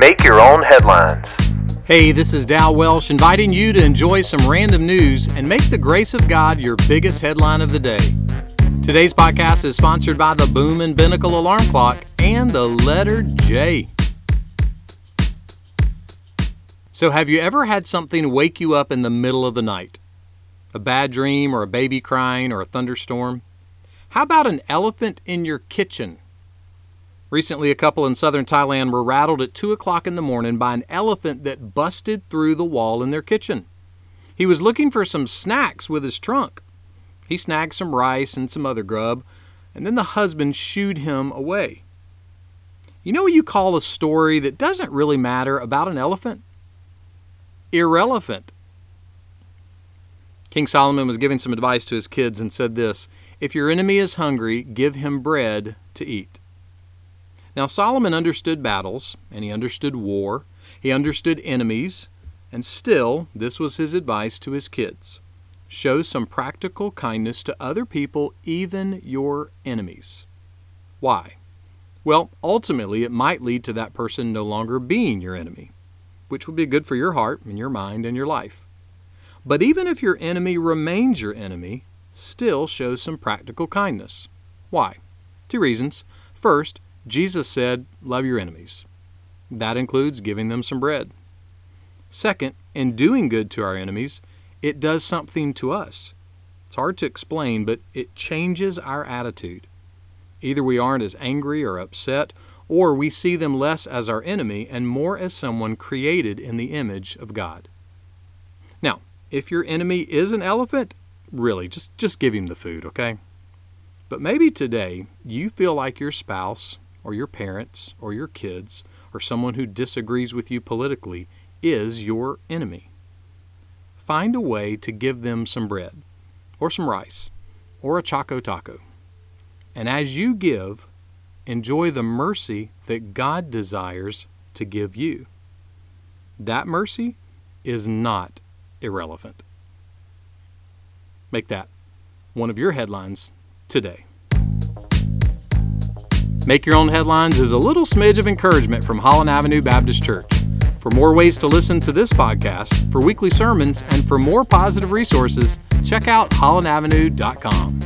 Make your own headlines. Hey, this is Dal Welsh inviting you to enjoy some random news and make the grace of God your biggest headline of the day. Today's podcast is sponsored by the Boom and Binnacle Alarm Clock and the letter J. So, have you ever had something wake you up in the middle of the night? A bad dream, or a baby crying, or a thunderstorm? How about an elephant in your kitchen? Recently, a couple in southern Thailand were rattled at 2 o'clock in the morning by an elephant that busted through the wall in their kitchen. He was looking for some snacks with his trunk. He snagged some rice and some other grub, and then the husband shooed him away. You know what you call a story that doesn't really matter about an elephant? Irrelevant. King Solomon was giving some advice to his kids and said this If your enemy is hungry, give him bread to eat. Now, Solomon understood battles, and he understood war, he understood enemies, and still, this was his advice to his kids show some practical kindness to other people, even your enemies. Why? Well, ultimately, it might lead to that person no longer being your enemy, which would be good for your heart and your mind and your life. But even if your enemy remains your enemy, still show some practical kindness. Why? Two reasons. First, Jesus said, Love your enemies. That includes giving them some bread. Second, in doing good to our enemies, it does something to us. It's hard to explain, but it changes our attitude. Either we aren't as angry or upset, or we see them less as our enemy and more as someone created in the image of God. Now, if your enemy is an elephant, really, just, just give him the food, okay? But maybe today you feel like your spouse or your parents or your kids or someone who disagrees with you politically is your enemy. Find a way to give them some bread or some rice or a choco taco. And as you give, enjoy the mercy that God desires to give you. That mercy is not irrelevant. Make that one of your headlines today. Make Your Own Headlines is a little smidge of encouragement from Holland Avenue Baptist Church. For more ways to listen to this podcast, for weekly sermons, and for more positive resources, check out hollandavenue.com.